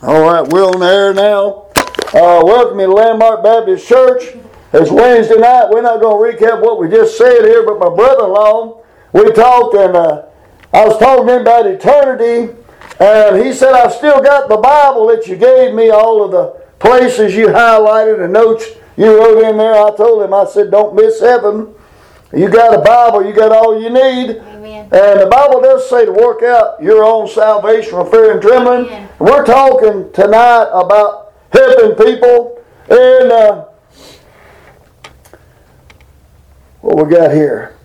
All right, we're on the air now. Uh, welcome to Landmark Baptist Church. It's Wednesday night. We're not going to recap what we just said here, but my brother-in-law, we talked, and uh, I was talking to him about eternity, and he said, "I've still got the Bible that you gave me, all of the places you highlighted and notes you wrote in there." I told him, I said, "Don't miss heaven. You got a Bible. You got all you need." And the Bible does say to work out your own salvation with fear and trembling. Amen. We're talking tonight about helping people. And uh, what we got here?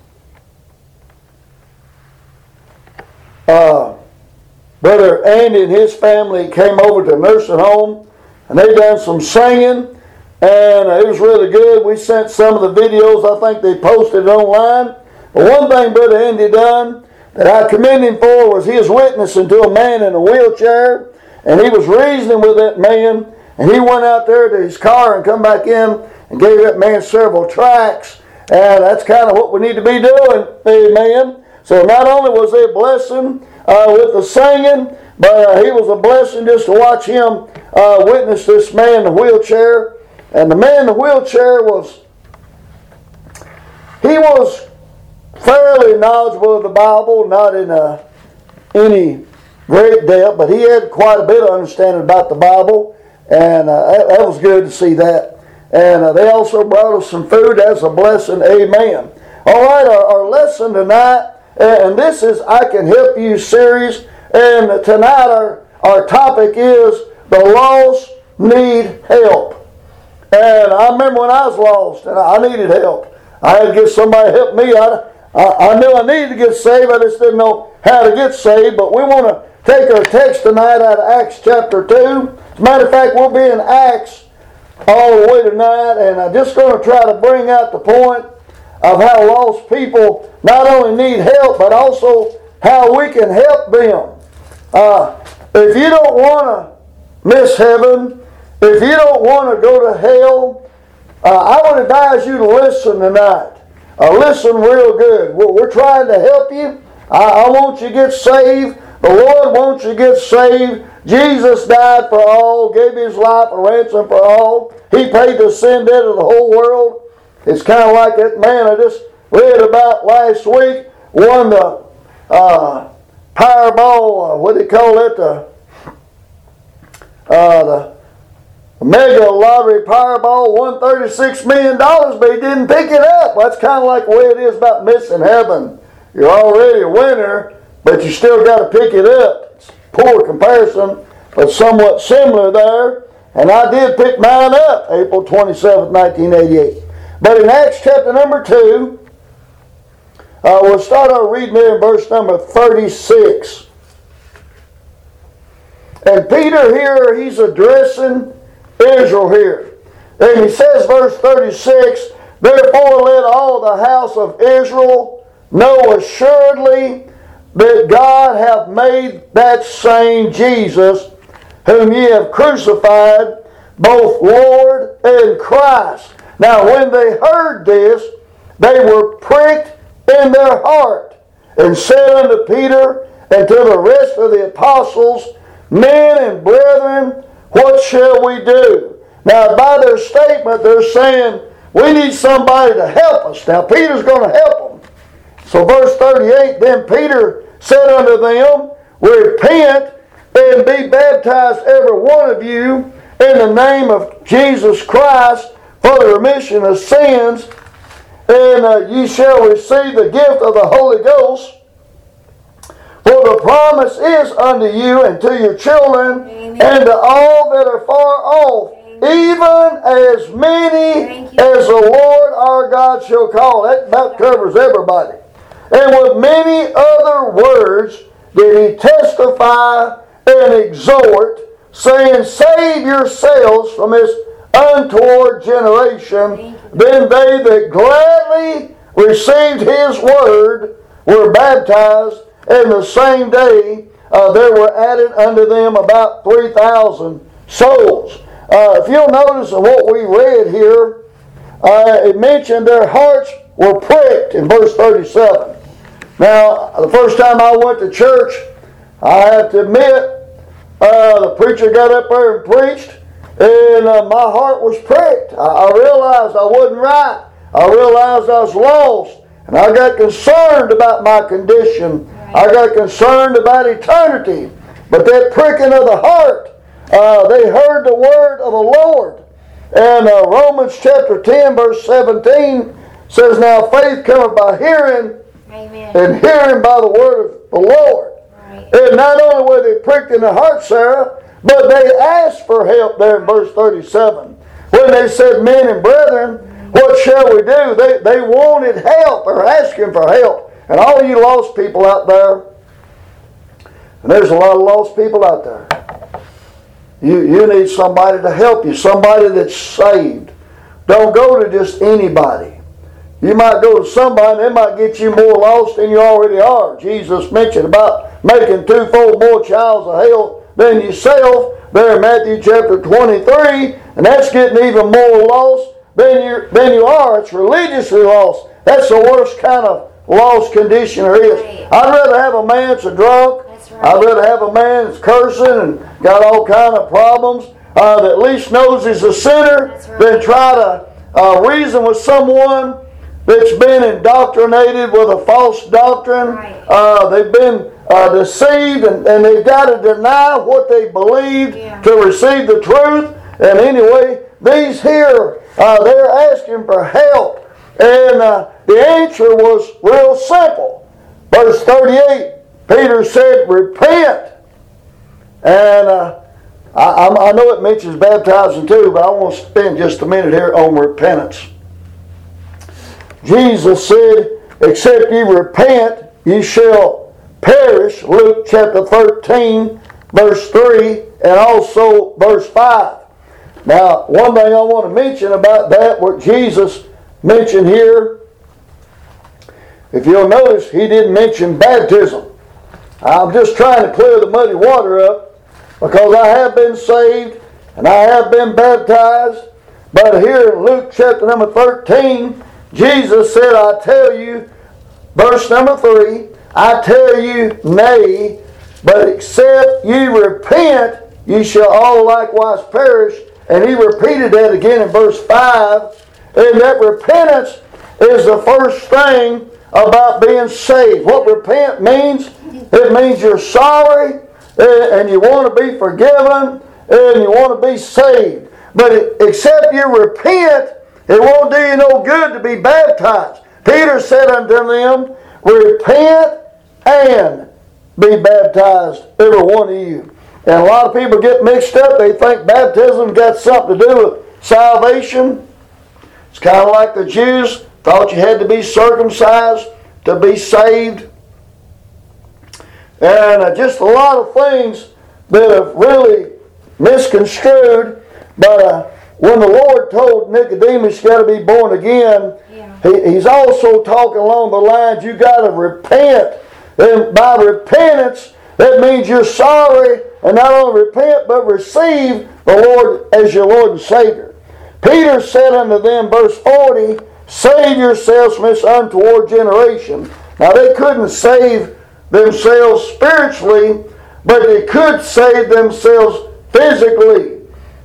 Uh, Brother Andy and his family came over to a nursing home and they done some singing and it was really good. We sent some of the videos. I think they posted online. But one thing Brother Andy done that I commend him for was he was witnessing to a man in a wheelchair and he was reasoning with that man and he went out there to his car and come back in and gave that man several tracts. And that's kind of what we need to be doing. Amen. So not only was they a blessing uh, with the singing, but uh, he was a blessing just to watch him uh, witness this man in the wheelchair. And the man in the wheelchair was, he was knowledgeable of the Bible, not in uh, any great depth, but he had quite a bit of understanding about the Bible, and uh, that, that was good to see that. And uh, they also brought us some food as a blessing. Amen. All right, our, our lesson tonight, and this is I Can Help You series. And tonight our, our topic is the lost need help. And I remember when I was lost and I needed help. I had to get somebody to help me. I, I, I knew I needed to get saved. I just didn't know how to get saved. But we want to take our text tonight out of Acts chapter 2. As a matter of fact, we'll be in Acts all the way tonight. And I'm just going to try to bring out the point of how lost people not only need help, but also how we can help them. Uh, if you don't want to miss heaven, if you don't want to go to hell, uh, I would advise you to listen tonight. Uh, listen real good. We're, we're trying to help you. I, I want you to get saved. The Lord wants you to get saved. Jesus died for all, gave his life a ransom for all. He paid the sin debt of the whole world. It's kind of like that man I just read about last week won the uh, Powerball, uh, what do you call it? Uh, uh, the Mega Lottery Powerball won $36 million, but he didn't pick it up. That's kind of like the way it is about missing heaven. You're already a winner, but you still got to pick it up. It's poor comparison, but somewhat similar there. And I did pick mine up April 27, 1988. But in Acts chapter number 2, uh, we'll start our reading there in verse number 36. And Peter here, he's addressing Israel here. And he says, verse 36, Therefore let all the house of Israel know assuredly that God hath made that same Jesus, whom ye have crucified, both Lord and Christ. Now, when they heard this, they were pricked in their heart, and said unto Peter and to the rest of the apostles, Men and brethren, what shall we do? Now, by their statement, they're saying, We need somebody to help us. Now, Peter's going to help them. So, verse 38 Then Peter said unto them, Repent and be baptized, every one of you, in the name of Jesus Christ for the remission of sins, and uh, ye shall receive the gift of the Holy Ghost. For the promise is unto you and to your children Amen. and to all that are far off, even as many as the Lord our God shall call. That about covers everybody. And with many other words did he testify and exhort, saying, Save yourselves from this untoward generation. Then they that gladly received his word were baptized, and the same day uh, there were added unto them about 3,000 souls. Uh, if you'll notice in what we read here, uh, it mentioned their hearts were pricked in verse 37. Now, the first time I went to church, I have to admit, uh, the preacher got up there and preached, and uh, my heart was pricked. I, I realized I wasn't right. I realized I was lost. And I got concerned about my condition. I got concerned about eternity. But that pricking of the heart, uh, they heard the word of the Lord. And uh, Romans chapter 10, verse 17 says, Now faith cometh by hearing, Amen. and hearing by the word of the Lord. Right. And not only were they pricked in the heart, Sarah, but they asked for help there in verse 37. When they said, Men and brethren, what shall we do? They, they wanted help or asking for help. And all you lost people out there, and there's a lot of lost people out there. You, you need somebody to help you, somebody that's saved. Don't go to just anybody. You might go to somebody, and they might get you more lost than you already are. Jesus mentioned about making twofold more childs of hell than yourself there in Matthew chapter 23, and that's getting even more lost than you, than you are. It's religiously lost. That's the worst kind of lost condition there is. Right. I'd rather have a man that's a drunk. That's right. I'd rather have a man that's cursing and got all kind of problems uh, that at least knows he's a sinner right. than try to uh, reason with someone that's been indoctrinated with a false doctrine. Right. Uh, they've been uh, deceived and, and they've got to deny what they believed Yeah. to receive the truth. And anyway, these here, uh, they're asking for help. And uh, the answer was real simple. Verse 38, Peter said, Repent. And uh, I, I'm- know it mentions baptizing too, but I want to spend just a minute here on repentance. Jesus said, Except ye repent, ye shall perish. Luke chapter 13, verse 3, and also verse 5. Now, one thing I want to mention about that, what Jesus mentioned here, if you'll notice, he didn't mention baptism. I'm just trying to clear the muddy water up because I have been saved and I have been baptized. But here in Luke chapter number 13, Jesus said, I tell you, verse number 3, I tell you, nay, but except ye repent, ye shall all likewise perish. And he repeated that again in verse 5. And that repentance is the first thing about being saved. What repent means, it means you're sorry eh, and you want to be forgiven and you want to be saved. But except you repent, it won't do you no good to be baptized. Peter said unto them, Repent and be baptized, every one of you. And a lot of people get mixed up. They think baptism got something to do with salvation. It's kind of like the Jews thought you had to be circumcised to be saved. And uh, just a lot of things that have really misconstrued. But uh, when the Lord told Nicodemus you got to be born again, Yeah. he, he's also talking along the lines you got to repent. And by repentance, that means you're sorry and not only repent, but receive the Lord as your Lord and Savior. Peter said unto them, verse 40, Save yourselves from this untoward generation. Now they couldn't save themselves spiritually, but they could save themselves physically.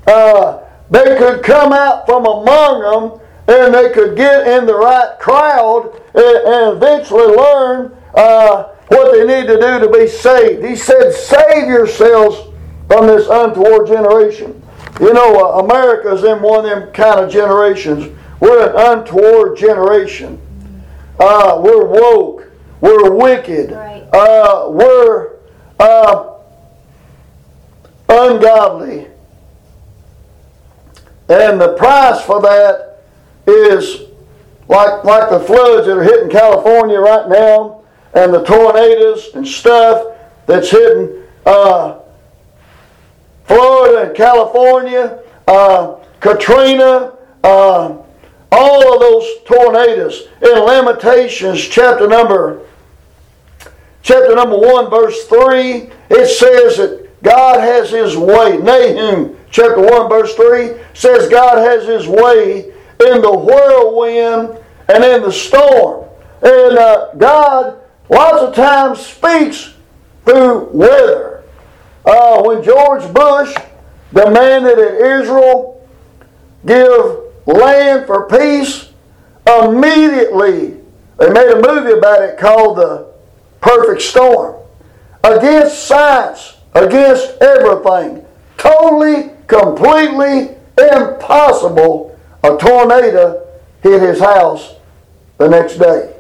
Uh, they could come out from among them and they could get in the right crowd and, and eventually learn uh, what they need to do to be saved. He said, Save yourselves from this untoward generation. You know, uh, America's in one of them kind of generations. We're an untoward generation. Uh, we're woke. We're wicked. Uh, we're uh, ungodly. And the price for that is like, like the floods that are hitting California right now and the tornadoes and stuff that's hitting uh, Florida and California, uh, Katrina, uh, all of those tornadoes. In Lamentations chapter number chapter number 1, verse 3, it says that God has his way. Nahum chapter 1, verse 3 says God has his way in the whirlwind and in the storm. And uh, God lots of times speaks through weather. uh, when George Bush demanded that Israel give land for peace, immediately they made a movie about it called The Perfect Storm. Against science, against everything. Totally, completely impossible. A tornado hit his house the next day.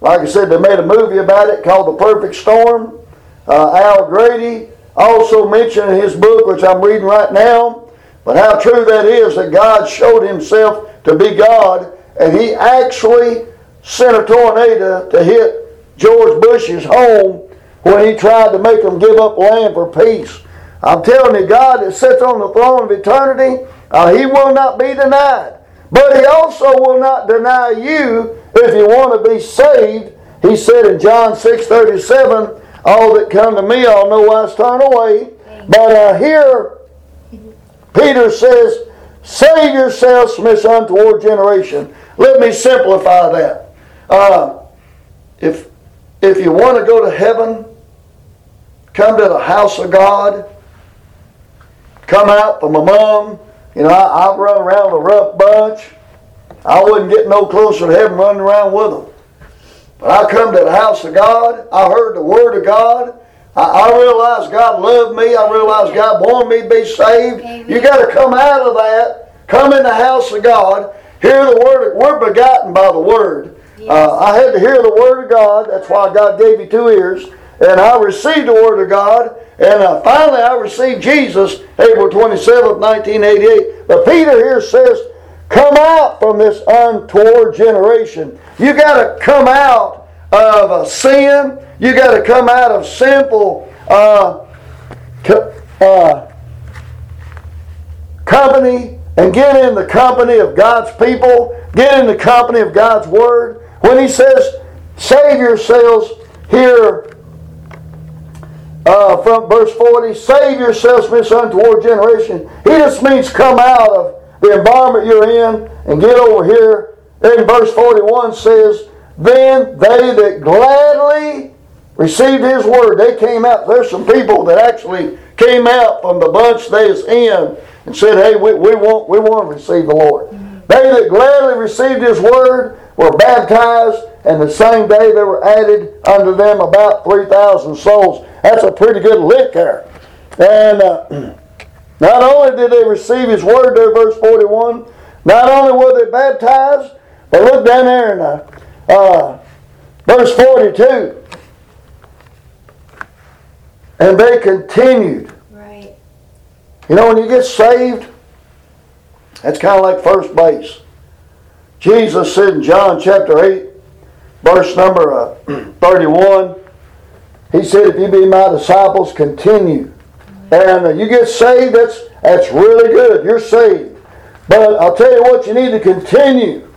Like I said, they made a movie about it called The Perfect Storm. Uh, Al Grady also mentioned in his book, which I'm reading right now, but how true that is that God showed himself to be God, and he actually sent a tornado to hit George Bush's home when he tried to make them give up land for peace. I'm telling you, God that sits on the throne of eternity, uh, he will not be denied. But he also will not deny you if you want to be saved. He said in John 6 37, All that come to me, I'll no wise turn away. But uh, here, Peter says, Save yourselves from this untoward generation. Let me simplify that. Uh, if, if you want to go to heaven, come to the house of God, come out from among. You know, I, I run around a rough bunch. I wouldn't get no closer to heaven running around with them. But I come to the house of God. I heard the word of God. I, I realized God loved me. I realized God wanted me to be saved. You got to come out of that. Come in the house of God. Hear the word. We're begotten by the word. Uh, I had to hear the word of God. That's why God gave me two ears. And I received the word of God. And uh, finally, I received Jesus April 27th, 1988. But Peter here says, Come out from this untoward generation. You got to come out of uh, sin. You got to come out of simple uh, uh, company and get in the company of God's people. Get in the company of God's Word. When He says, save yourselves here uh, from verse 40, save yourselves from this untoward generation. He just means come out of the environment you're in and get over here. Then verse 41 says, Then they that gladly received his word, they came out. There's some people that actually came out from the bunch they was in and said, Hey, we, we, want, we want to receive the Lord. They that gladly received his word were baptized, and the same day there were added unto them about 3,000 souls. That's a pretty good lick there. And uh, Not only did they receive his word there, verse 41, not only were they baptized, but look down there in uh, uh, verse 42. And they continued. Right. You know, when you get saved, that's kind of like first base. Jesus said in John chapter 8, verse number uh, 31, He said, If you be my disciples, continue and uh, you get saved, that's, that's really good. You're saved. But I'll tell you what, you need to continue.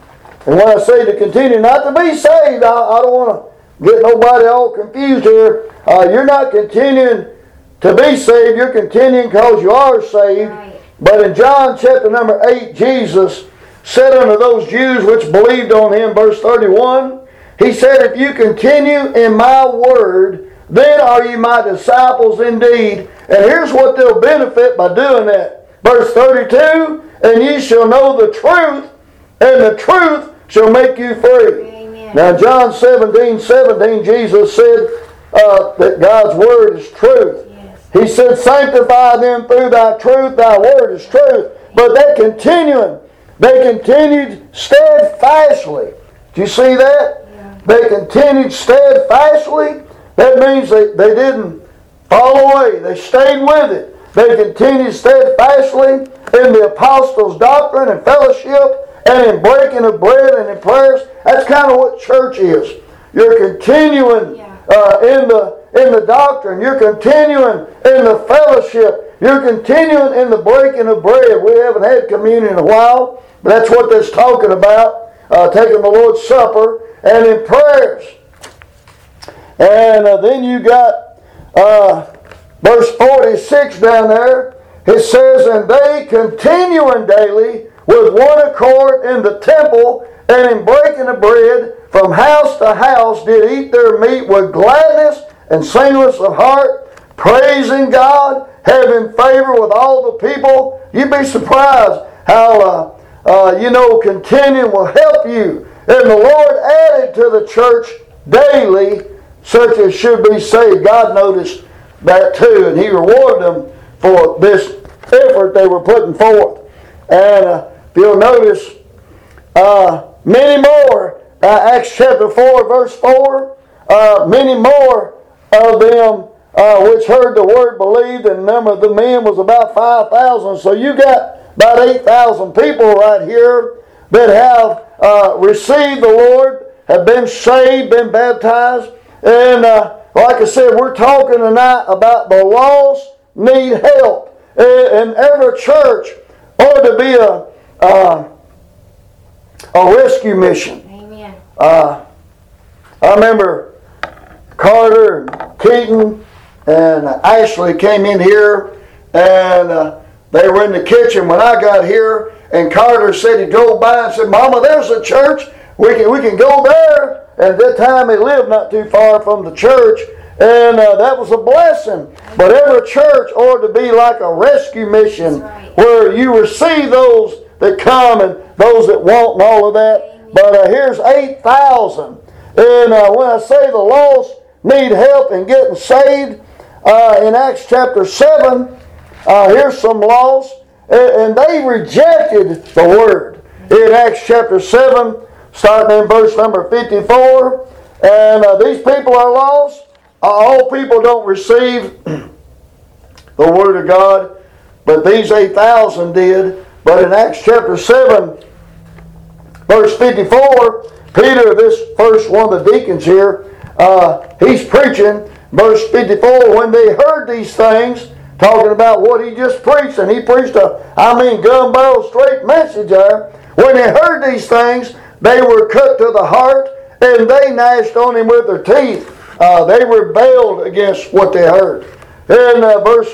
And when I say to continue, not to be saved, I, I don't want to get nobody all confused here. Uh, you're not continuing to be saved, you're continuing because you are saved. Right. But in John chapter number 8, Jesus said unto those Jews which believed on him, verse 31, he said, If you continue in my word, then are ye my disciples indeed. And here's what they'll benefit by doing that. Verse 32 And ye shall know the truth, and the truth shall make you free. Amen. Now, John 17 17, Jesus said uh, that God's word is truth. Yes. He said, Sanctify them through thy truth, thy word is truth. But they continuing, they continued steadfastly. Do you see that? Yeah. They continued steadfastly. That means they, they didn't fall away. They stayed with it. They continued steadfastly in the apostles' doctrine and fellowship and in breaking of bread and in prayers. That's kind of what church is. You're continuing Yeah. uh, in the in the doctrine. You're continuing in the fellowship. You're continuing in the breaking of bread. We haven't had communion in a while, but that's what that's talking about. Uh, taking the Lord's Supper and in prayers. And uh, then you got uh, verse 46 down there. It says, And they continuing daily with one accord in the temple and in breaking the bread from house to house did eat their meat with gladness and singleness of heart, praising God, having favor with all the people. You'd be surprised how, uh, uh, you know, continuing will help you. And the Lord added to the church daily such as should be saved. God noticed that too, and He rewarded them for this effort they were putting forth. And uh, if you'll notice, uh, many more, uh, Acts chapter 4, verse 4, uh, many more of them uh, which heard the word believed, and the number of the men was about 5,000. So you got about 8,000 people right here that have uh, received the Lord, have been saved, been baptized. And uh, like I said, we're talking tonight about the lost need help. And every church ought to be a, uh, a rescue mission. Amen. Uh, I remember Carter and Keaton and Ashley came in here and uh, they were in the kitchen when I got here and Carter said he drove by and said, Mama, there's a church. We can, we can go there. And at that time he lived not too far from the church. And uh, that was a blessing. But every church ought to be like a rescue mission right. where you receive those that come and those that want and all of that. But uh, here's 8,000. And uh, when I say the lost need help in getting saved, uh, in Acts chapter 7, uh, here's some lost. And they rejected the word. In Acts chapter 7, starting in verse number 54. And uh, these people are lost. Uh, all people don't receive the Word of God, but these 8,000 did. But in Acts chapter 7, verse 54, Peter, this first one of the deacons here, uh, he's preaching. Verse 54, when they heard these things, talking about what he just preached, and he preached a, I mean, gun barrel straight message there. When they heard these things, they were cut to the heart, and they gnashed on him with their teeth. Uh, they rebelled against what they heard. In uh, verse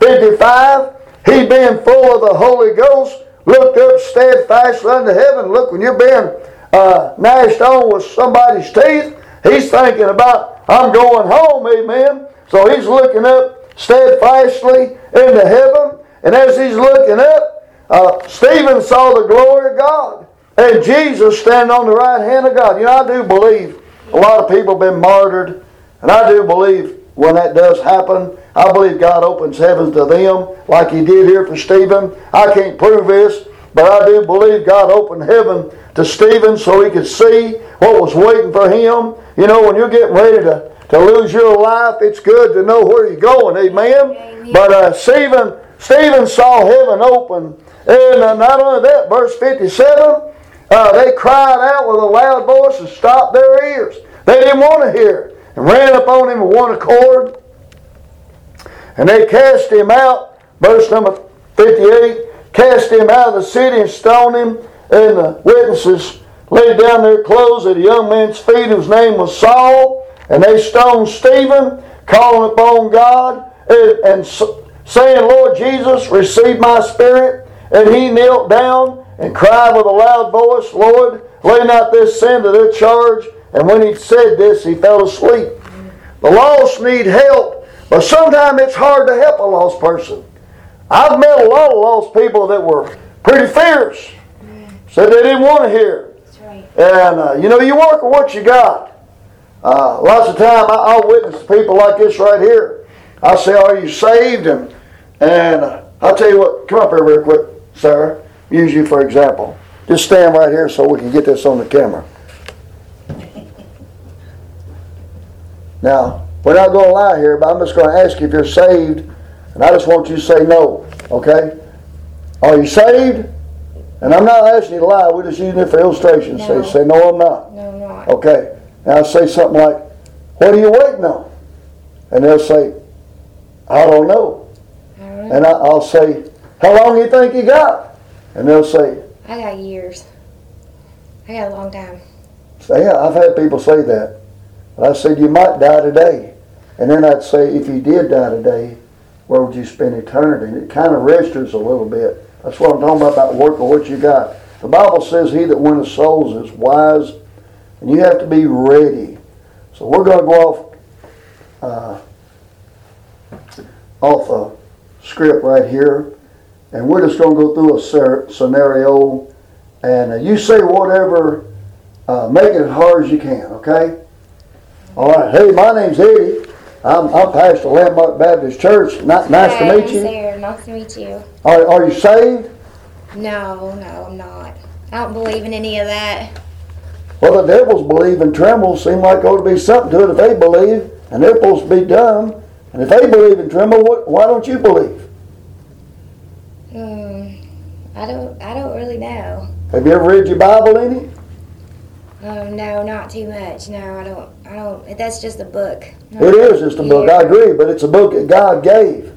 55, he being full of the Holy Ghost looked up steadfastly unto heaven. Look, when you're being uh, gnashed on with somebody's teeth, he's thinking about, I'm going home, amen. So he's looking up steadfastly into heaven. And as he's looking up, uh, Stephen saw the glory of God and Jesus standing on the right hand of God. You know, I do believe a lot of people have been martyred, and I do believe when that does happen, I believe God opens heavens to them like He did here for Stephen. I can't prove this, but I do believe God opened heaven to Stephen so he could see what was waiting for him. You know, when you're getting ready to, to lose your life, it's good to know where you're going. Amen. Amen. But uh, Stephen, Stephen saw heaven open, and uh, not only that, verse 57. Uh, they cried out with a loud voice and stopped their ears. They didn't want to hear and ran upon him with one accord. And they cast him out, verse number 58, cast him out of the city and stoned him. And the witnesses laid down their clothes at a young man's feet whose name was Saul. And they stoned Stephen, calling upon God and saying, Lord Jesus, receive my spirit. And he knelt down and cried with a loud voice, Lord, lay not this sin to their charge. And when he said this, he fell asleep. The lost need help, but sometimes it's hard to help a lost person. I've met a lot of lost people that were pretty fierce. Said they didn't want to hear. Right. And uh, you know, you work with what you got. Uh, lots of time I, I'll witness people like this right here. I say, "Are you saved?" And and uh, I'll tell you what. Come up here real quick, Sarah. Use you for example. Just stand right here so we can get this on the camera. Now, we're not going to lie here, but I'm just going to ask you if you're saved, and I just want you to say no, okay? Are you saved? And I'm not asking you to lie, we're just using it for illustration. No. Say, say, no, I'm not. No, I'm not. Okay. Now say something like, what are you waiting on? And they'll say, I don't know. I don't know. And I, I'll say, how long do you think you got? And they'll say, I got years. I got a long time. say, yeah, I've had people say that. And I said, you might die today. And then I'd say, if you did die today, where would you spend eternity? And it kind of registers a little bit. That's what I'm talking about, about working what you got. The Bible says he that winneth souls is wise, and you have to be ready. So we're going to go off uh, off a script right here, and we're just going to go through a scenario, and uh, you say whatever, uh, make it as hard as you can, okay? All right. Hey, my name's Eddie. I'm, I'm pastor of Landmark Baptist Church. Ni- nice Hey, to meet I'm you. Sarah. Nice to meet you. Are, are you saved? No, no, I'm not. I don't believe in any of that. Well, the devils believe and tremble. Seem like there ought to be something to it if they believe, and they're supposed to be dumb. And if they believe and tremble, what, why don't you believe? Hmm. I don't. I don't really know. Have you ever read your Bible any? Um. No, not too much. No, I don't. I don't. That's just a book. It is just a book, I agree, but it's a book that God gave.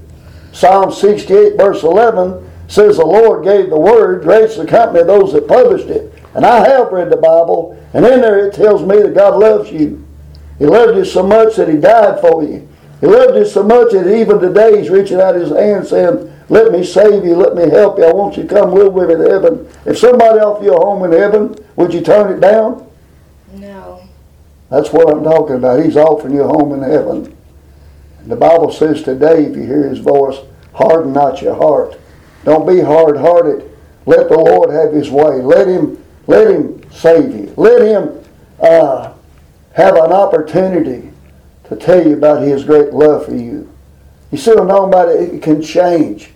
Psalm 68, verse 11 says, The Lord gave the word, grace the company of those that published it. And I have read the Bible, and in there it tells me that God loves you. He loved you so much that He died for you. He loved you so much that even today He's reaching out His hand saying, Let me save you, let me help you. I want you to come live with me in heaven. If somebody offered you a home in heaven, would you turn it down? That's what I'm talking about. He's offering you a home in heaven. And the Bible says today, if you hear his voice, harden not your heart. Don't be hard hearted. Let the Lord have his way. Let him let him save you. Let him uh, have an opportunity to tell you about his great love for you. You see about? It can change.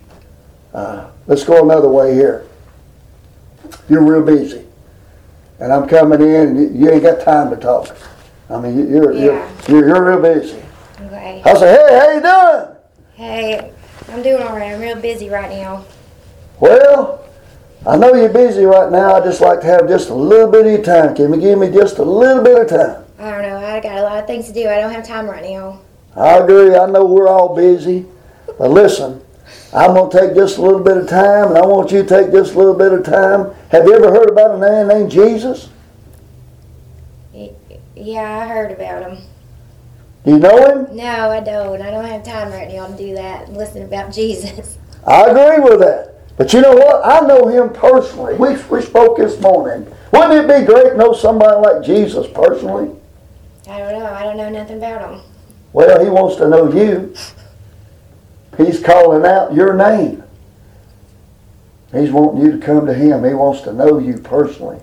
Uh, let's go another way here. You're real busy. And I'm coming in and you ain't got time to talk. I mean, you- you're, you're, Yeah. you're, you're real busy. Okay. I say, hey, how you doing? Hey, I'm doing all right. I'm real busy right now. Well, I know you're busy right now. I'd just like to have just a little bit of your time. Can you give me just a little bit of time? I don't know. I got a lot of things to do. I don't have time right now. I agree. I know we're all busy. But listen, I'm going to take just a little bit of time, and I want you to take just a little bit of time. Have you ever heard about a man named Jesus? Yeah, I heard about him. Do you know him? No, I don't. I don't have time right now to do that and listen about Jesus. I agree with that. But you know what? I know him personally. We, we spoke this morning. Wouldn't it be great to know somebody like Jesus personally? I don't know. I don't know nothing about him. Well, he wants to know you. He's calling out your name. He's wanting you to come to him. He wants to know you personally.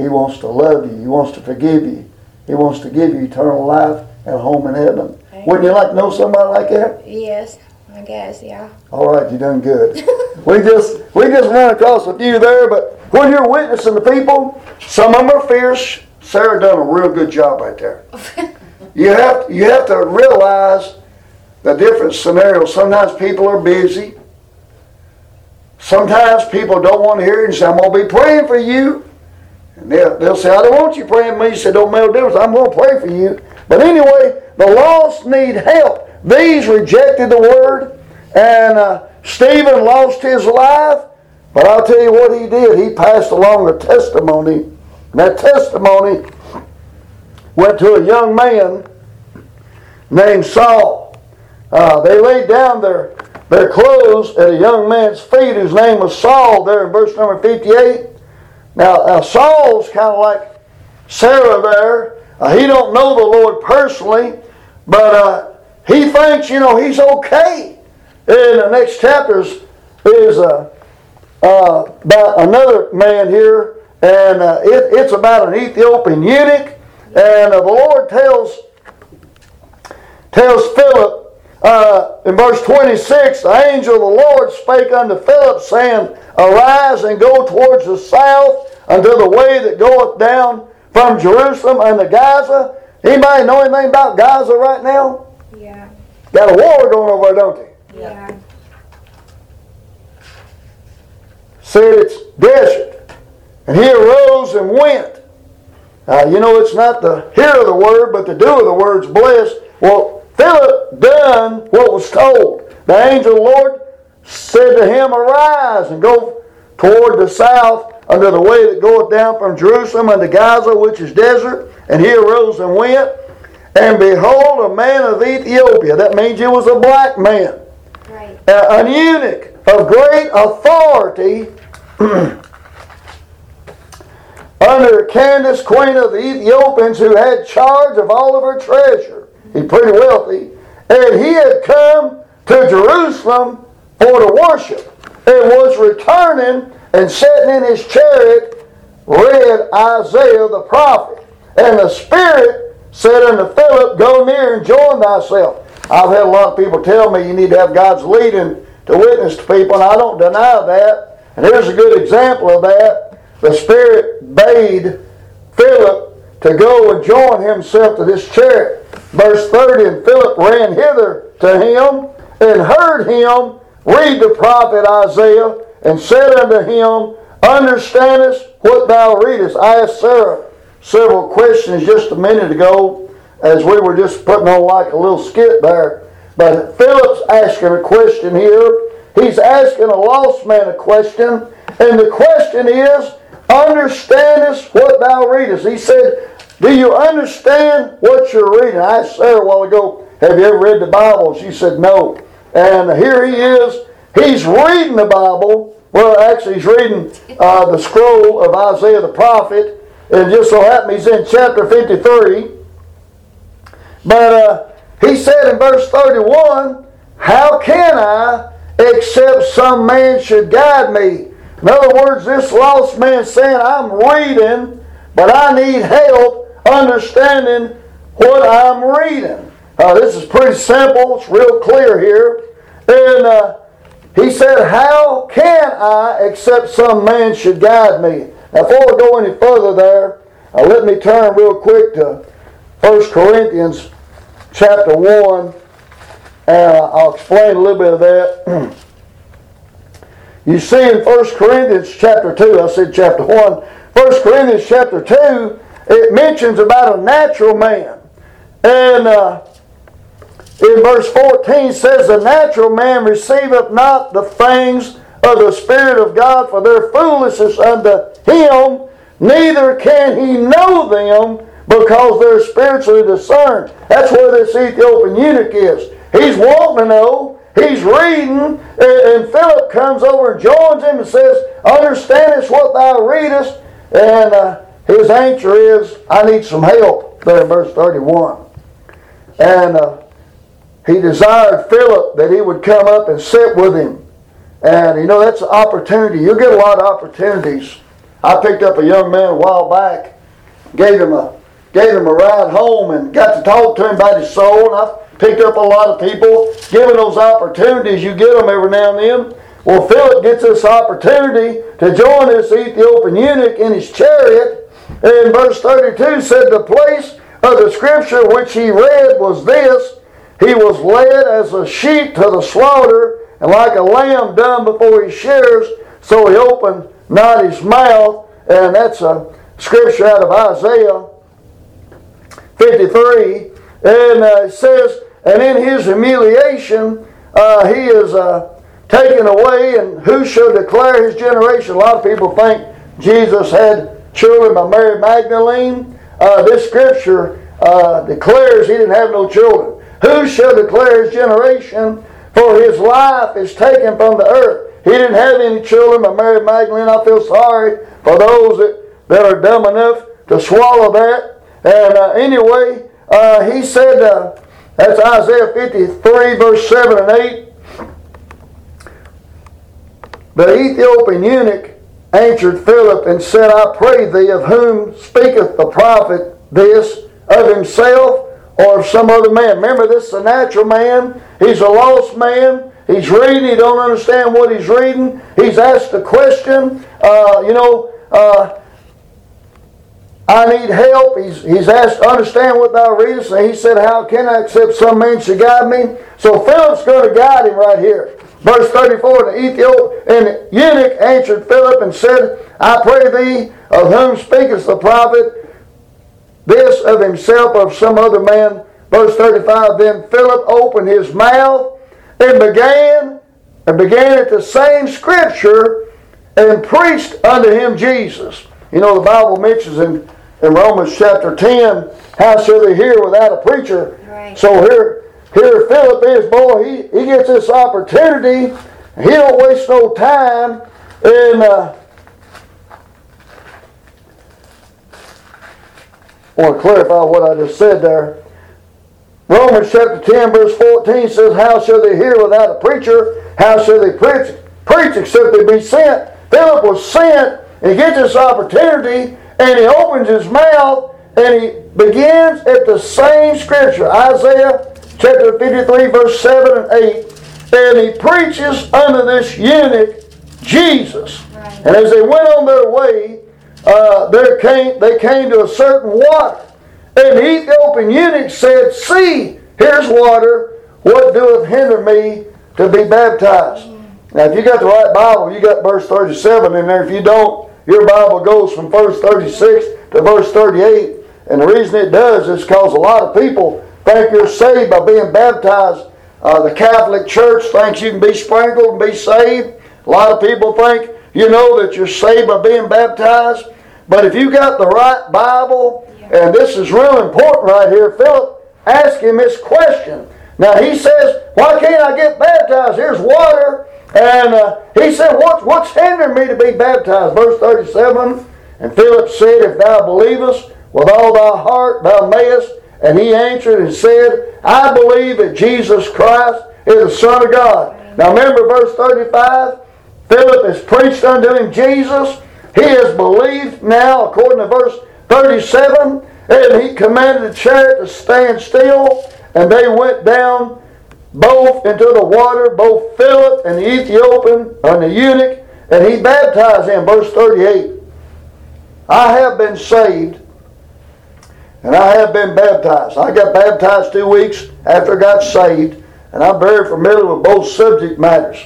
He wants to love you. He wants to forgive you. He wants to give you eternal life and a home in heaven. Wouldn't you like to know somebody like that? Yes, I guess. Yeah. All right, you done good. we just we just ran across a few there, but when you're witnessing the people, some of them are fierce. Sarah done a real good job right there. You have you have to realize the different scenarios. Sometimes people are busy. Sometimes people don't want to hear it and say, I'm going to be praying for you. They'll, they'll say, I don't want you praying for me. You say, don't make a difference. I'm going to pray for you. But anyway, the lost need help. These rejected the word, and uh, Stephen lost his life. But I'll tell you what he did. He passed along a testimony. And that testimony went to a young man named Saul. Uh, they laid down their, their clothes at a young man's feet whose name was Saul there in verse number 58. Now, uh, Saul's kind of like Sarah there. Uh, he don't know the Lord personally, but uh, he thinks, you know, he's okay. In the next chapters is uh, uh, about another man here, and uh, it, it's about an Ethiopian eunuch. And the Lord tells tells Philip uh, in verse 26, the angel of the Lord spake unto Philip, saying, Arise and go towards the south unto the way that goeth down from Jerusalem unto Gaza. Anybody know anything about Gaza right now? Yeah. Got a war going over there, don't they? Yeah. Said it's desert. And he arose and went. Uh, you know, it's not the hear of the word, but the do of the word's blessed. Well, Philip done what was told. The angel of the Lord said to him, Arise and go toward the south under the way that goeth down from Jerusalem unto Gaza, which is desert. And he arose and went. And behold, a man of Ethiopia. That means he was a black man. Right. An eunuch of great authority under Candace, queen of the Ethiopians, who had charge of all of her treasure. He's pretty wealthy. And he had come to Jerusalem for to worship, and was returning and sitting in his chariot, read Isaiah the prophet. And the Spirit said unto Philip, Go near and join thyself. I've had a lot of people tell me you need to have God's leading to witness to people, and I don't deny that. And here's a good example of that. The Spirit bade Philip to go and join himself to this chariot. Verse 30, and Philip ran hither to him and heard him read the prophet Isaiah and said unto him, Understandest what thou readest? I asked Sarah several questions just a minute ago as we were just putting on like a little skit there. But Philip's asking a question here. He's asking a lost man a question. And the question is, Understandest what thou readest? He said, Do you understand what you're reading? I asked Sarah a while ago, Have you ever read the Bible? She said, No. And here he is. He's reading the Bible. Well, actually, he's reading uh, the scroll of Isaiah the prophet. And just so happens he's in chapter 53. But uh, he said in verse 31, How can I, except some man should guide me? In other words, this lost man saying, I'm reading, but I need help understanding what I'm reading. Uh, this is pretty simple. It's real clear here. And uh, he said, How can I, except some man should guide me? Now, before we go any further there, uh, let me turn real quick to 1 Corinthians chapter 1, and I'll explain a little bit of that. you see in 1 Corinthians chapter 2, I said chapter 1, 1 Corinthians chapter 2, it mentions about a natural man. And uh, in verse 14 says, The natural man receiveth not the things of the Spirit of God, for their foolishness unto him, neither can he know them because they're spiritually discerned. That's where this Ethiopian eunuch is. He's wanting to know. He's reading, and Philip comes over and joins him and says, Understandest what thou readest? And uh, his answer is, I need some help, there in verse 31. And uh, he desired Philip that he would come up and sit with him. And you know, that's an opportunity. You get a lot of opportunities. I picked up a young man a while back, gave him a gave him a ride home and got to talk to him about his soul. And I've picked up a lot of people, given those opportunities, you get them every now and then. Well, Philip gets this opportunity to join this Ethiopian eunuch in his chariot. And verse 32 said, The place of the scripture which he read was this He was led as a sheep to the slaughter, and like a lamb dumb before his shears, so he opened not his mouth. And that's a scripture out of Isaiah 53, and uh, it says, and in his humiliation, uh, he is uh, taken away, and who shall declare his generation? A lot of people think Jesus had children by Mary Magdalene. Uh, this scripture uh, declares he didn't have no children. Who shall declare his generation? For his life is taken from the earth. He didn't have any children by Mary Magdalene. I feel sorry for those that, that are dumb enough to swallow that. And uh, anyway, uh, he said, uh, that's Isaiah 53, verse 7 and 8. The Ethiopian eunuch answered Philip and said, I pray thee, of whom speaketh the prophet this, of himself or of some other man? Remember, this is a natural man. He's a lost man. He's reading. He don't understand what he's reading. He's asked a question. Uh, you know, uh, I need help. He's, he's asked, understand what thou readest. And he said, How can I accept some man should guide me? So Philip's going to guide him right here. Verse 34, the Ethiopian and eunuch answered Philip and said, I pray thee, of whom speaketh the prophet, this of himself or of some other man. Verse 35, then Philip opened his mouth and began, and began at the same scripture and preached unto him Jesus. You know, the Bible mentions in in Romans chapter 10, how shall they hear without a preacher? Right. So here, here Philip is, boy, he, he gets this opportunity. He don't waste no time in uh, I want to clarify what I just said there. Romans chapter 10, verse 14 says, How shall they hear without a preacher? How shall they preach, preach except they be sent? Philip was sent, and he gets this opportunity, and he opens his mouth, and he begins at the same scripture, Isaiah chapter 53, verse 7 and 8. And he preaches unto this eunuch Jesus. Right. And as they went on their way, uh, there came, they came to a certain water. And the Ethiopian eunuch said, See, here's water. What doeth hinder me to be baptized? Now, if you got the right Bible, you got verse 37 in there. If you don't, your Bible goes from verse 36 to verse 38. And the reason it does is because a lot of people think you're saved by being baptized. Uh, the Catholic Church thinks you can be sprinkled and be saved. A lot of people think you know that you're saved by being baptized. But if you got the right Bible, and this is real important right here, Philip asked him this question. Now he says, Why can't I get baptized? Here's water. And uh, he said, What's, what's hindering me to be baptized? Verse 37 And Philip said, If thou believest with all thy heart, thou mayest. And he answered and said, I believe that Jesus Christ is the Son of God. Now remember verse 35? Philip has preached unto him Jesus. He has believed now, according to verse 37, and he commanded the chariot to stand still, and they went down both into the water, both Philip and the Ethiopian, and the eunuch, and he baptized him. Verse 38. I have been saved, and I have been baptized. I got baptized two weeks after I got saved, and I'm very familiar with both subject matters.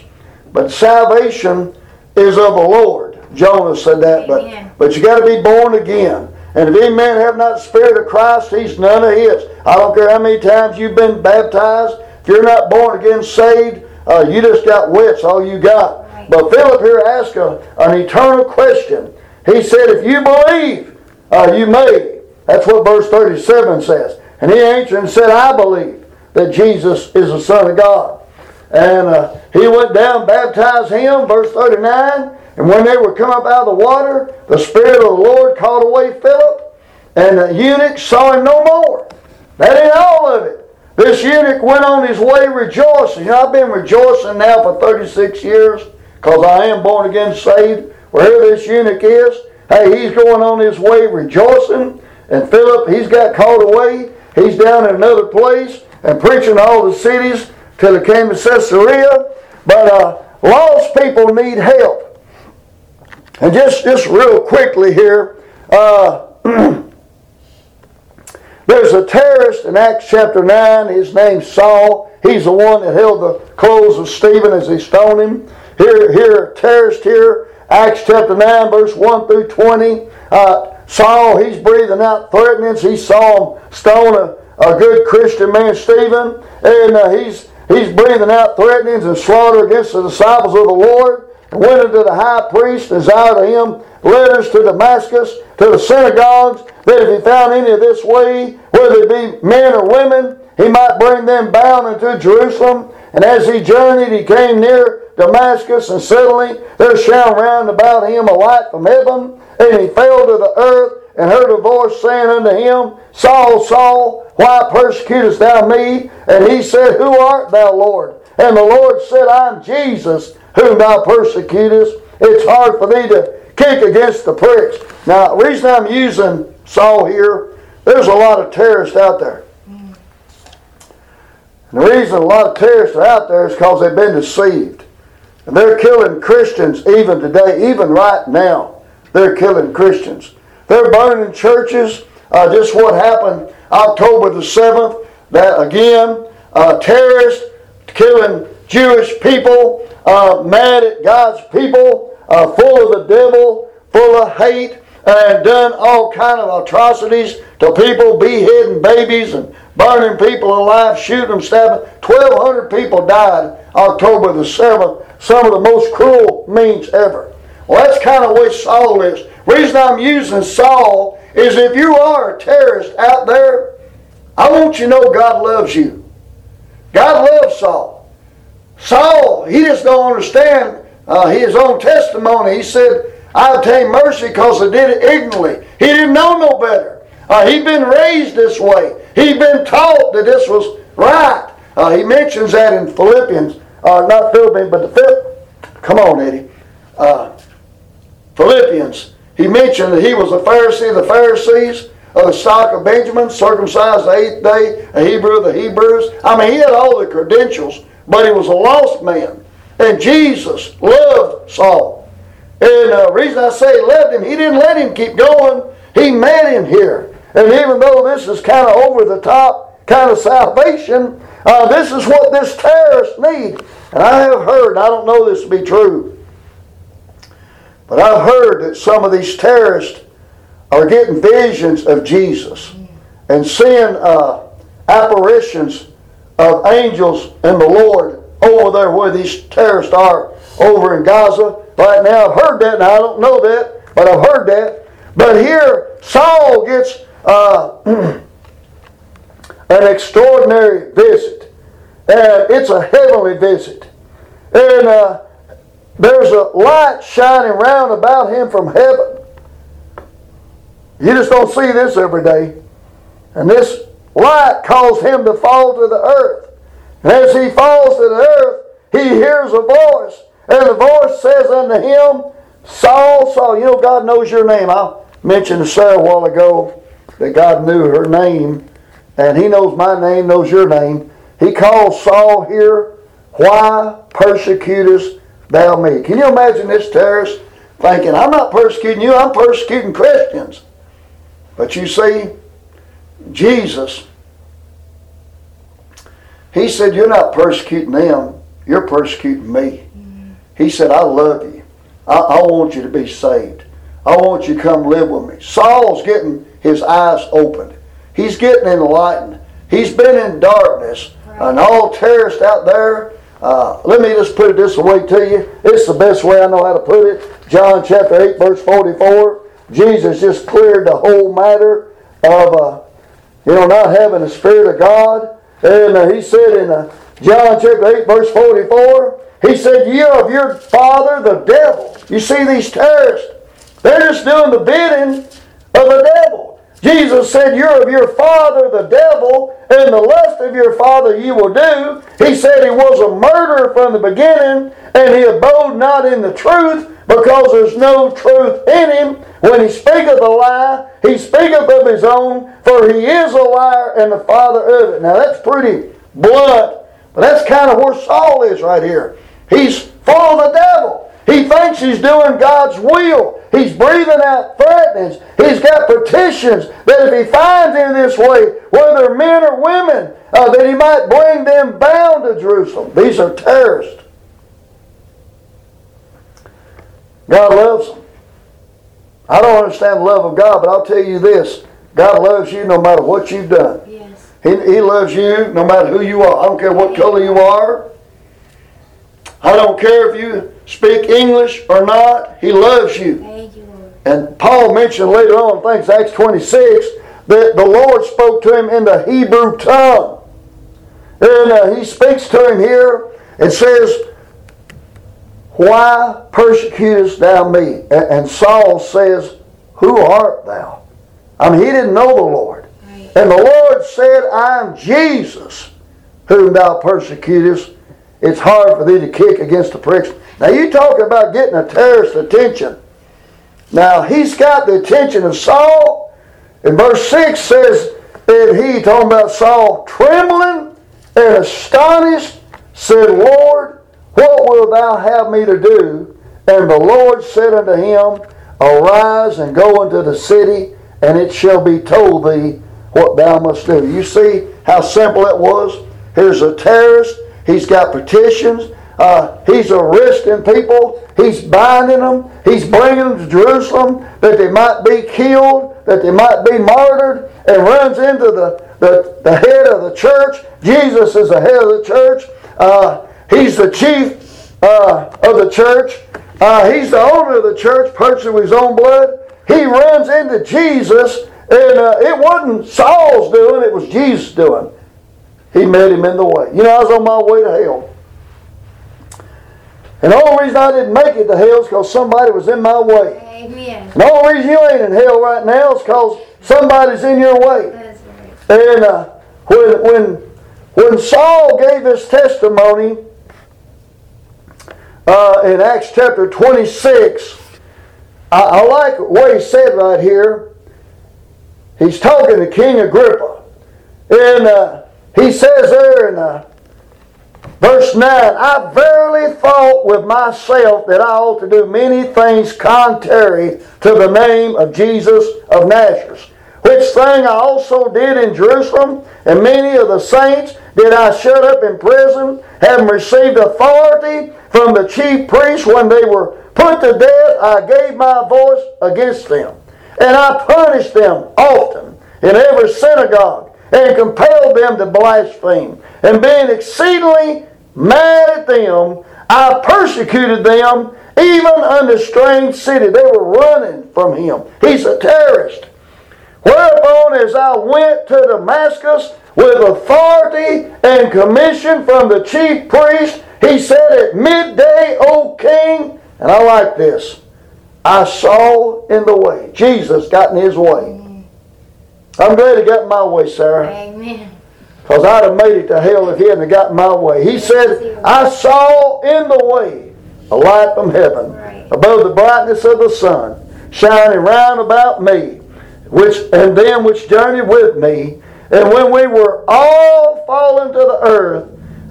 But salvation is of the Lord. Jonah said that, Amen. but but you got to be born again. And if any man have not the Spirit of Christ, he's none of his. I don't care how many times you've been baptized. If you're not born again, saved, uh, you just got wits, all you got. Right. But Philip here asked a, an eternal question. He said, if you believe, uh, you may. That's what verse 37 says. And he answered and said, I believe that Jesus is the Son of God. And uh, he went down, baptized him, verse 39. And when they were come up out of the water, the Spirit of the Lord called away Philip, and the eunuch saw him no more. That ain't all of it. This eunuch went on his way rejoicing. You know, I've been rejoicing now for 36 years because I am born again saved. Wherever this eunuch is, hey, he's going on his way rejoicing. And Philip, he's got called away. He's down in another place and preaching all the cities till he came to Caesarea. But uh, lost people need help. And just, just real quickly here, uh, there's a terrorist in Acts chapter 9. His name's Saul. He's the one that held the clothes of Stephen as they stoned him. Here, here, terrorist here, Acts chapter 9, verse 1 through 20. Uh, Saul, he's breathing out threatenings. He saw him stone a, a good Christian man, Stephen, and uh, he's, he's breathing out threatenings and slaughter against the disciples of the Lord and went unto the high priest, and desired of him letters to Damascus, to the synagogues, that if he found any of this way, whether it be men or women, he might bring them bound into Jerusalem. And as he journeyed, he came near Damascus, and suddenly there shone round about him a light from heaven, and he fell to the earth, and heard a voice saying unto him, Saul, Saul, why persecutest thou me? And he said, Who art thou, Lord? And the Lord said, I'm Jesus, whom thou persecutest. It's hard for thee to kick against the pricks. Now, the reason I'm using Saul here, there's a lot of terrorists out there. And the reason a lot of terrorists are out there is because they've been deceived. And they're killing Christians even today, even right now. They're killing Christians. They're burning churches. Uh, just what happened October the 7th, that again, uh, terrorists killing Jewish people, uh, mad at God's people, uh, full of the devil, full of hate, and done all kind of atrocities to people, beheading babies and burning people alive, shooting them, stabbing. 1,200 people died October the 7th. Some of the most cruel means ever. Well, that's kind of where Saul is. Reason I'm using Saul is if you are a terrorist out there, I want you to know God loves you. God loves Saul. Saul, he just don't understand uh, his own testimony. He said, I obtained mercy because I did it ignorantly. He didn't know no better. Uh, he'd been raised this way. He'd been taught that this was right. Uh, he mentions that in Philippians, uh, not Philippians, but the fifth. Come on, Eddie. Uh, Philippians. He mentioned that he was a Pharisee of the Pharisees, of the stock of Benjamin, circumcised the eighth day, a Hebrew of the Hebrews. I mean, he had all the credentials, but he was a lost man. And Jesus loved Saul. And the uh, reason I say he loved him, he didn't let him keep going. He met him here. And even though this is kind of over the top kind of salvation, uh, this is what this terrorist need. And I have heard, I don't know this to be true, but I've heard that some of these terrorists are getting visions of Jesus and seeing uh, apparitions of angels and the Lord over there where these terrorists are over in Gaza right now. I've heard that, and I don't know that, but I've heard that. But here, Saul gets uh, an extraordinary visit, and it's a heavenly visit. And uh, there's a light shining round about him from heaven. You just don't see this every day. And this light caused him to fall to the earth. And as he falls to the earth, he hears a voice. And the voice says unto him, Saul, Saul, you know God knows your name. I mentioned Sarah a while ago that God knew her name, and He knows my name, knows your name. He calls Saul here, Why persecutest thou me? Can you imagine this terrorist thinking, I'm not persecuting you, I'm persecuting Christians. But you see, Jesus, He said, You're not persecuting them, you're persecuting me. He said, I love you. I, I want you to be saved. I want you to come live with me. Saul's getting his eyes opened. He's getting enlightened. He's been in darkness. And all terrorists out there, uh, let me just put it this way to you. It's the best way I know how to put it. John chapter 8, verse 44. Jesus just cleared the whole matter of, uh, you know, not having the Spirit of God. And uh, he said in uh, John chapter 8, verse 44, he said, You're of your father, the devil. You see these terrorists, they're just doing the bidding of the devil. Jesus said, You're of your father, the devil, and the lust of your father you will do. He said he was a murderer from the beginning, and he abode not in the truth, because there's no truth in him. When he speaketh a lie, he speaketh of his own, for he is a liar and the father of it. Now that's pretty blunt, but that's kind of where Saul is right here. He's full of the devil. He thinks he's doing God's will. He's breathing out threatenings. He's got petitions that if he finds in this way, whether men or women, uh, that he might bring them bound to Jerusalem. These are terrorists. God loves them. I don't understand the love of God, but I'll tell you this God loves you no matter what you've done. Yes. He, he loves you no matter who you are. I don't care what color you are. I don't care if you speak English or not. He loves you. Thank you, Lord. And Paul mentioned later on, I think Acts 26, that the Lord spoke to him in the Hebrew tongue. And uh, he speaks to him here and says, Why persecutest thou me? And, Saul says, Who art thou? I mean, he didn't know the Lord. Right. And the Lord said, I am Jesus, whom thou persecutest. It's hard for thee to kick against the pricks. Now, you talk about getting a terrorist attention. Now, he's got the attention of Saul. And verse 6 says, And he, talking about Saul, trembling and astonished, said, Lord, what wilt thou have me to do? And the Lord said unto him, Arise and go into the city, and it shall be told thee what thou must do. You see how simple it was? Here's a terrorist. He's got petitions. Uh, he's arresting people. He's binding them. He's bringing them to Jerusalem that they might be killed, that they might be martyred, and runs into the, the, the head of the church. Jesus is the head of the church. Uh, he's the chief uh, of the church. Uh, he's the owner of the church, purchased with his own blood. He runs into Jesus, and uh, it wasn't Saul's doing, it was Jesus doing. He met him in the way. You know, I was on my way to hell. And the only reason I didn't make it to hell is because somebody was in my way. Amen. And the only reason you ain't in hell right now is because somebody's in your way. That's right. And uh, when, when, when Saul gave his testimony uh, in Acts chapter 26, I, I like what he said right here. He's talking to King Agrippa. And uh, he says there in uh, verse 9, I verily thought with myself that I ought to do many things contrary to the name of Jesus of Nazareth. Which thing I also did in Jerusalem, and many of the saints did I shut up in prison, having received authority from the chief priests when they were put to death, I gave my voice against them. And I punished them often in every synagogue, and compelled them to blaspheme. And being exceedingly mad at them, I persecuted them even unto strange city. They were running from him. He's a terrorist. Whereupon, as I went to Damascus with authority and commission from the chief priest, he said, At midday, O king, and I like this, I saw in the way. Jesus got in his way. I'm glad he got in my way, Sarah. Amen. Because I'd have made it to hell if he hadn't got my way. He said, I saw in the way a light from heaven, above the brightness of the sun, shining round about me, which and them which journeyed with me. And when we were all fallen to the earth,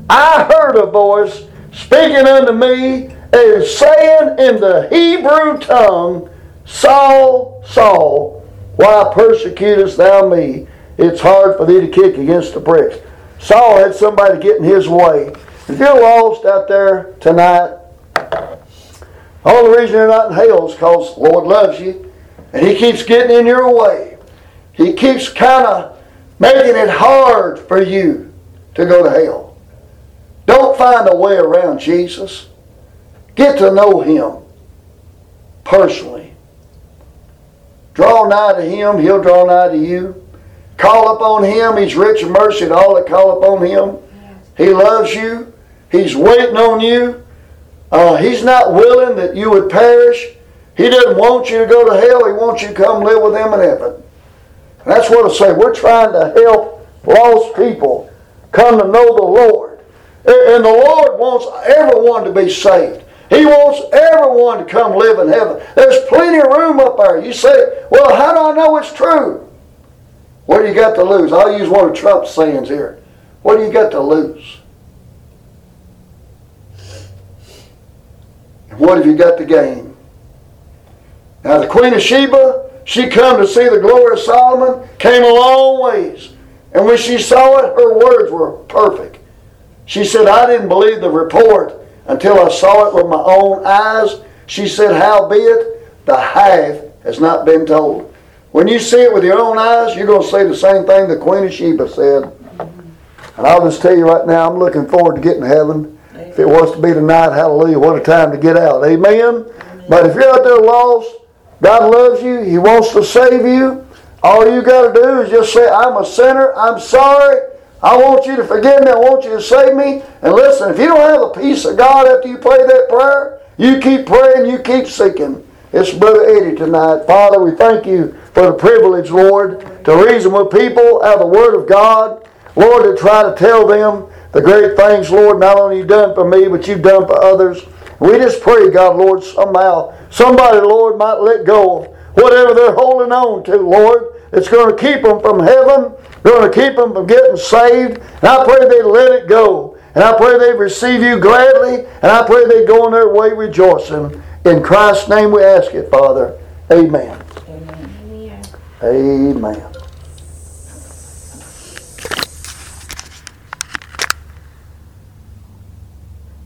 I heard a voice speaking unto me and saying in the Hebrew tongue, Saul, Saul, why persecutest thou me? It's hard for thee to kick against the pricks. Saul had somebody get in his way. If you're lost out there tonight, the reason you're not in hell is because Lord loves you and He keeps getting in your way. He keeps kind of making it hard for you to go to hell. Don't find a way around Jesus. Get to know Him personally. Draw nigh to Him, He'll draw nigh to you. Call upon Him, He's rich in mercy to all that call upon Him. He loves you, He's waiting on you. Uh, he's not willing that you would perish. He doesn't want you to go to hell. He wants you to come live with Him in heaven. And that's what I say. We're trying to help lost people come to know the Lord. And and the Lord wants everyone to be saved. He wants everyone to come live in heaven. There's plenty of room up there. You say, well, how do I know it's true? What do you got to lose? I'll use one of Trump's sayings here. What do you got to lose? And what have you got to gain? Now the Queen of Sheba, she come to see the glory of Solomon, came a long ways. And when she saw it, her words were perfect. She said, I didn't believe the report until I saw it with my own eyes. She said, Howbeit, the half has not been told. When you see it with your own eyes, you're going to say the same thing the Queen of Sheba said. And I'll just tell you right now, I'm looking forward to getting to heaven. If it was to be tonight, hallelujah, what a time to get out. Amen. But if you're out there lost, God loves you, He wants to save you. All you got to do is just say, I'm a sinner, I'm sorry. I want you to forgive me, I want you to save me. And listen, if you don't have the peace of God after you pray that prayer, you keep praying, you keep seeking. It's Brother Eddie tonight. Father, we thank you for the privilege, Lord, to reason with people out of the Word of God. Lord, to try to tell them the great things, Lord, not only you've done for me, but you've done for others. We just pray, God, Lord, somehow somebody, Lord, might let go of whatever they're holding on to, Lord. It's going to keep them from heaven, going to keep them from getting saved. And I pray they let it go. And I pray they receive you gladly. And I pray they go on their way rejoicing. In Christ's name we ask it, Father. Amen. Amen. Amen.